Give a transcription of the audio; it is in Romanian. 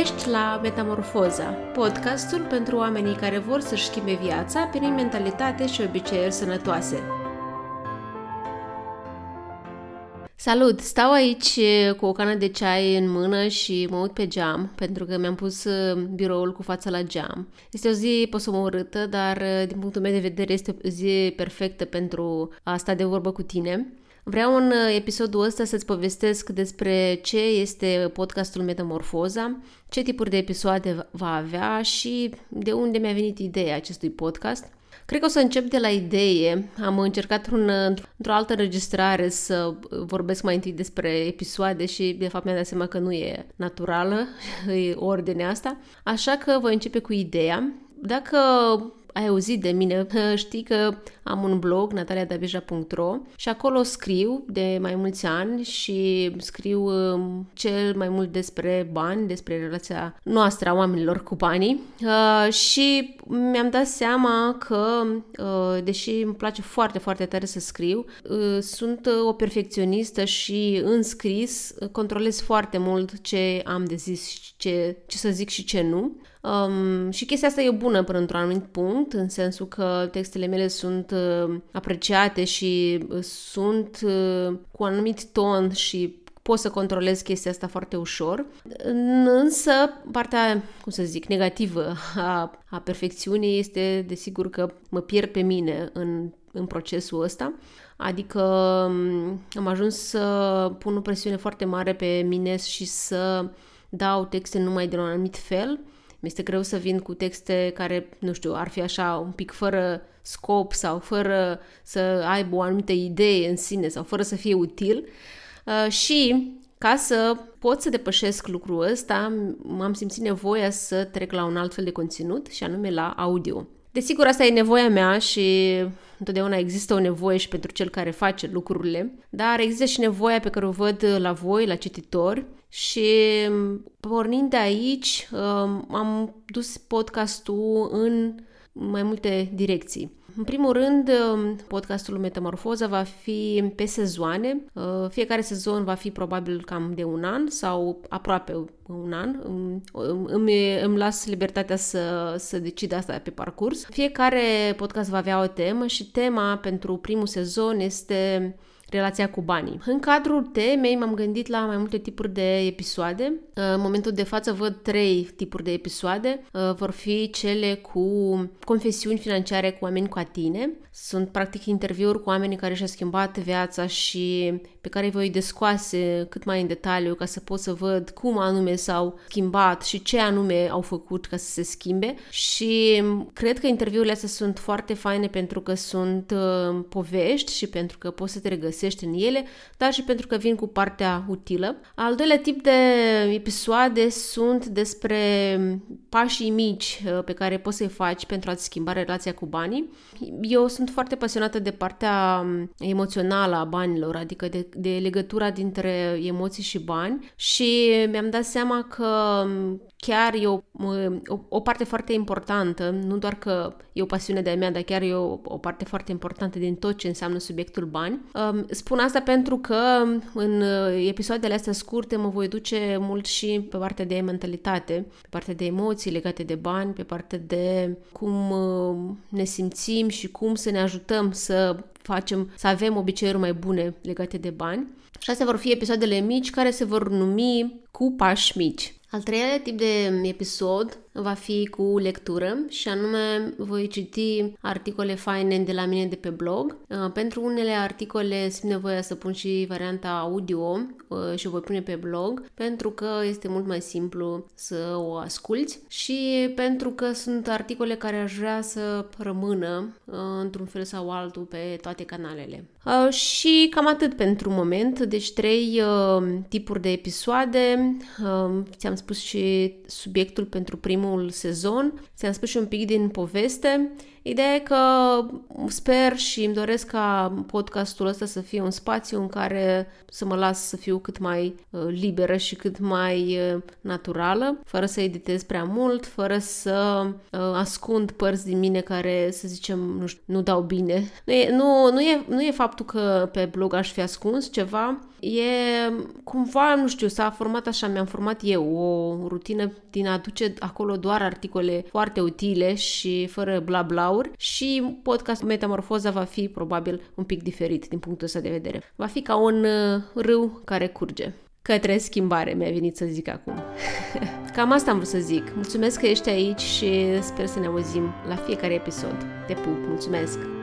Ești la Metamorfoza, podcastul pentru oamenii care vor să-și schimbe viața prin mentalitate și obiceiuri sănătoase. Salut! Stau aici cu o cană de ceai în mână și mă uit pe geam, pentru că mi-am pus biroul cu fața la geam. Este o zi posomorâtă, dar din punctul meu de vedere este o zi perfectă pentru a sta de vorbă cu tine. Vreau în uh, episodul ăsta să-ți povestesc despre ce este podcastul Metamorfoza, ce tipuri de episoade va avea și de unde mi-a venit ideea acestui podcast. Cred că o să încep de la idee. Am încercat un, într-o altă înregistrare să vorbesc mai întâi despre episoade și de fapt mi-am dat seama că nu e naturală e ordinea asta. Așa că voi începe cu ideea. Dacă ai auzit de mine, știi că am un blog, nataliadabeja.ro și acolo scriu de mai mulți ani și scriu um, cel mai mult despre bani, despre relația noastră a oamenilor cu banii uh, și mi-am dat seama că, uh, deși îmi place foarte, foarte tare să scriu, uh, sunt o perfecționistă și în scris controlez foarte mult ce am de zis, ce, ce să zic și ce nu. Um, și chestia asta e bună până într-un anumit punct, în sensul că textele mele sunt uh, apreciate și uh, sunt uh, cu un anumit ton și pot să controlez chestia asta foarte ușor. Însă, partea, cum să zic, negativă a, a perfecțiunii este, desigur, că mă pierd pe mine în, în procesul ăsta. Adică um, am ajuns să pun o presiune foarte mare pe mine și să dau texte numai de un anumit fel mi-este greu să vin cu texte care, nu știu, ar fi așa un pic fără scop sau fără să aibă o anumită idee în sine sau fără să fie util. Uh, și ca să pot să depășesc lucrul ăsta, m-am simțit nevoia să trec la un alt fel de conținut și anume la audio. Desigur, asta e nevoia mea și întotdeauna există o nevoie și pentru cel care face lucrurile, dar există și nevoia pe care o văd la voi, la cititori și pornind de aici um, am dus podcastul în mai multe direcții. În primul rând, um, podcastul Metamorfoza va fi pe sezoane. Uh, fiecare sezon va fi probabil cam de un an sau aproape un an. Îmi, îmi las libertatea să, să decid asta pe parcurs. Fiecare podcast va avea o temă și tema pentru primul sezon este relația cu banii. În cadrul temei m-am gândit la mai multe tipuri de episoade. În momentul de față văd trei tipuri de episoade. Vor fi cele cu confesiuni financiare cu oameni cu tine. Sunt practic interviuri cu oamenii care și-au schimbat viața și pe care îi voi descoase cât mai în detaliu ca să pot să văd cum anume s-au schimbat și ce anume au făcut ca să se schimbe. Și cred că interviurile astea sunt foarte faine pentru că sunt uh, povești și pentru că poți să te regăsești găsești în ele, dar și pentru că vin cu partea utilă. Al doilea tip de episoade sunt despre pașii mici uh, pe care poți să-i faci pentru a-ți schimba relația cu banii. Eu sunt foarte pasionată de partea um, emoțională a banilor, adică de, de legătura dintre emoții și bani și mi-am dat seama că um, chiar e o, o, o parte foarte importantă, nu doar că e o pasiune de-a mea, dar chiar e o, o parte foarte importantă din tot ce înseamnă subiectul bani. Um, spun asta pentru că în uh, episoadele astea scurte mă voi duce mult și pe partea de mentalitate, pe partea de emoții legate de bani, pe partea de cum uh, ne simțim și cum să ne ajutăm să facem, să avem obiceiuri mai bune legate de bani. Și astea vor fi episoadele mici care se vor numi cu pași mici. Al treilea tip de episod va fi cu lectură și anume voi citi articole faine de la mine de pe blog. Uh, pentru unele articole simt nevoia să pun și varianta audio uh, și o voi pune pe blog pentru că este mult mai simplu să o asculți și pentru că sunt articole care aș vrea să rămână uh, într-un fel sau altul pe toate canalele. Și cam atât pentru moment, deci trei tipuri de episoade. Ți-am spus și subiectul pentru primul sezon. Ți-am spus și un pic din poveste. Ideea e că sper și îmi doresc ca podcastul ăsta să fie un spațiu în care să mă las să fiu cât mai uh, liberă și cât mai uh, naturală, fără să editez prea mult, fără să uh, ascund părți din mine care, să zicem, nu, știu, nu dau bine. Nu e, nu, nu, e, nu e faptul că pe blog aș fi ascuns ceva, e cumva, nu știu, s-a format așa, mi-am format eu o rutină din a aduce acolo doar articole foarte utile și fără bla blauri și podcastul Metamorfoza va fi probabil un pic diferit din punctul ăsta de vedere. Va fi ca un uh, râu care curge. Către schimbare, mi-a venit să zic acum. Cam asta am vrut să zic. Mulțumesc că ești aici și sper să ne auzim la fiecare episod. Te pup, mulțumesc!